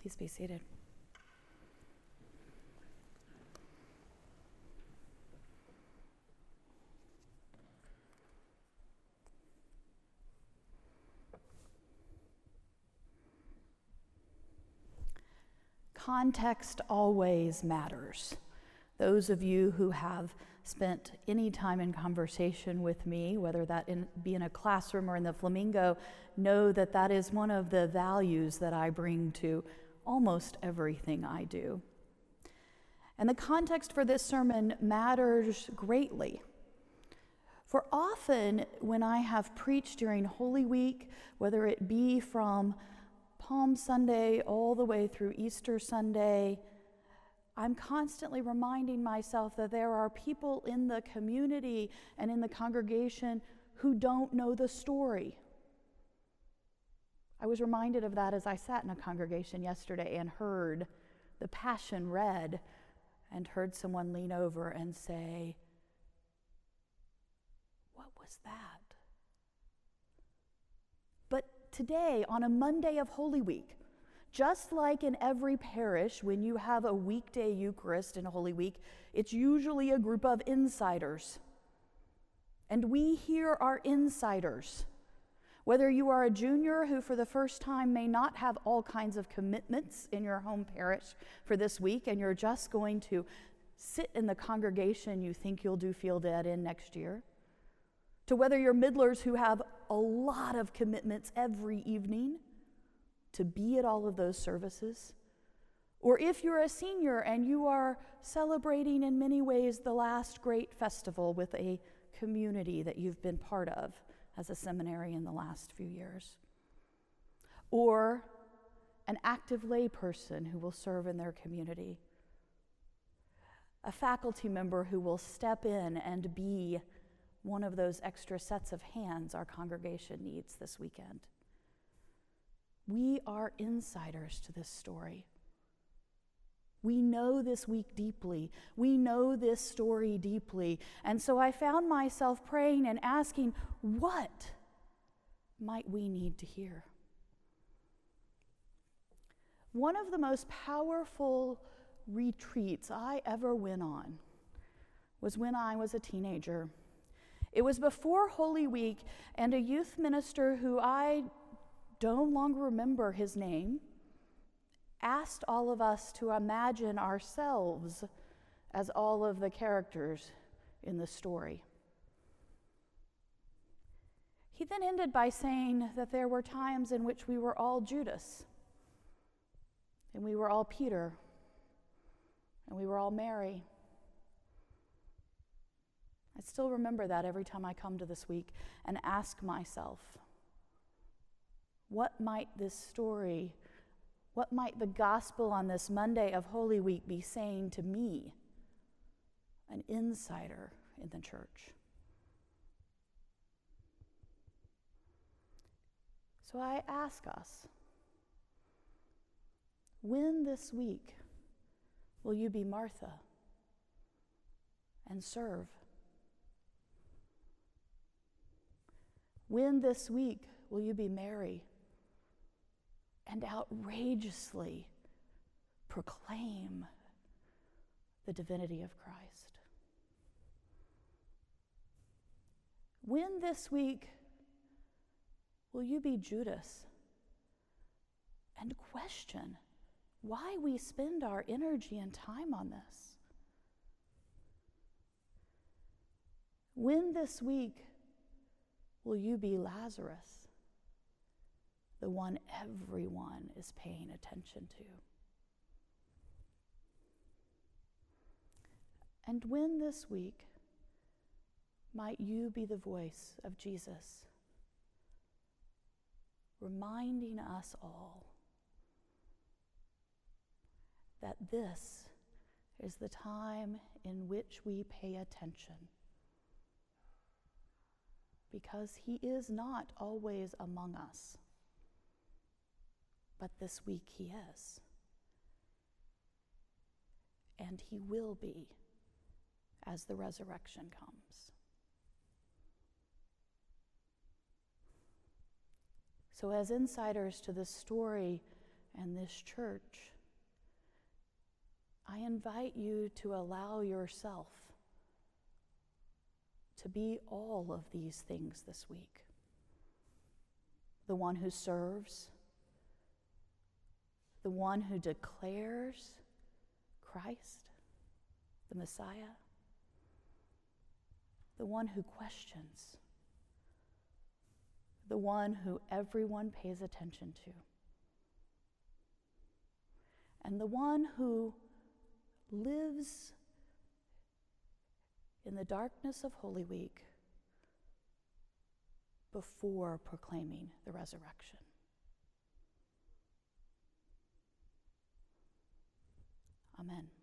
Please be seated. Context always matters. Those of you who have spent any time in conversation with me, whether that in, be in a classroom or in the Flamingo, know that that is one of the values that I bring to almost everything I do. And the context for this sermon matters greatly. For often, when I have preached during Holy Week, whether it be from Palm Sunday all the way through Easter Sunday, I'm constantly reminding myself that there are people in the community and in the congregation who don't know the story. I was reminded of that as I sat in a congregation yesterday and heard the Passion read and heard someone lean over and say, What was that? But today, on a Monday of Holy Week, just like in every parish, when you have a weekday Eucharist in Holy Week, it's usually a group of insiders. And we here are insiders. Whether you are a junior who, for the first time, may not have all kinds of commitments in your home parish for this week, and you're just going to sit in the congregation you think you'll do field ed in next year, to whether you're middlers who have a lot of commitments every evening to be at all of those services, or if you're a senior and you are celebrating in many ways the last great festival with a community that you've been part of as a seminary in the last few years. Or an active layperson who will serve in their community. A faculty member who will step in and be one of those extra sets of hands our congregation needs this weekend. We are insiders to this story. We know this week deeply. We know this story deeply. And so I found myself praying and asking, what might we need to hear? One of the most powerful retreats I ever went on was when I was a teenager. It was before Holy Week, and a youth minister who I don't longer remember his name asked all of us to imagine ourselves as all of the characters in the story. He then ended by saying that there were times in which we were all Judas, and we were all Peter, and we were all Mary. I still remember that every time I come to this week and ask myself, what might this story what might the gospel on this Monday of Holy Week be saying to me, an insider in the church? So I ask us when this week will you be Martha and serve? When this week will you be Mary and outrageously proclaim the divinity of Christ. When this week will you be Judas and question why we spend our energy and time on this? When this week will you be Lazarus the one everyone is paying attention to. And when this week might you be the voice of Jesus, reminding us all that this is the time in which we pay attention. Because he is not always among us but this week he is. And he will be as the resurrection comes. So, as insiders to this story and this church, I invite you to allow yourself to be all of these things this week the one who serves, the one who declares Christ, the Messiah, the one who questions, the one who everyone pays attention to, and the one who lives in the darkness of Holy Week before proclaiming the resurrection. Amen.